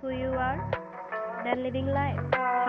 who you are, than living life.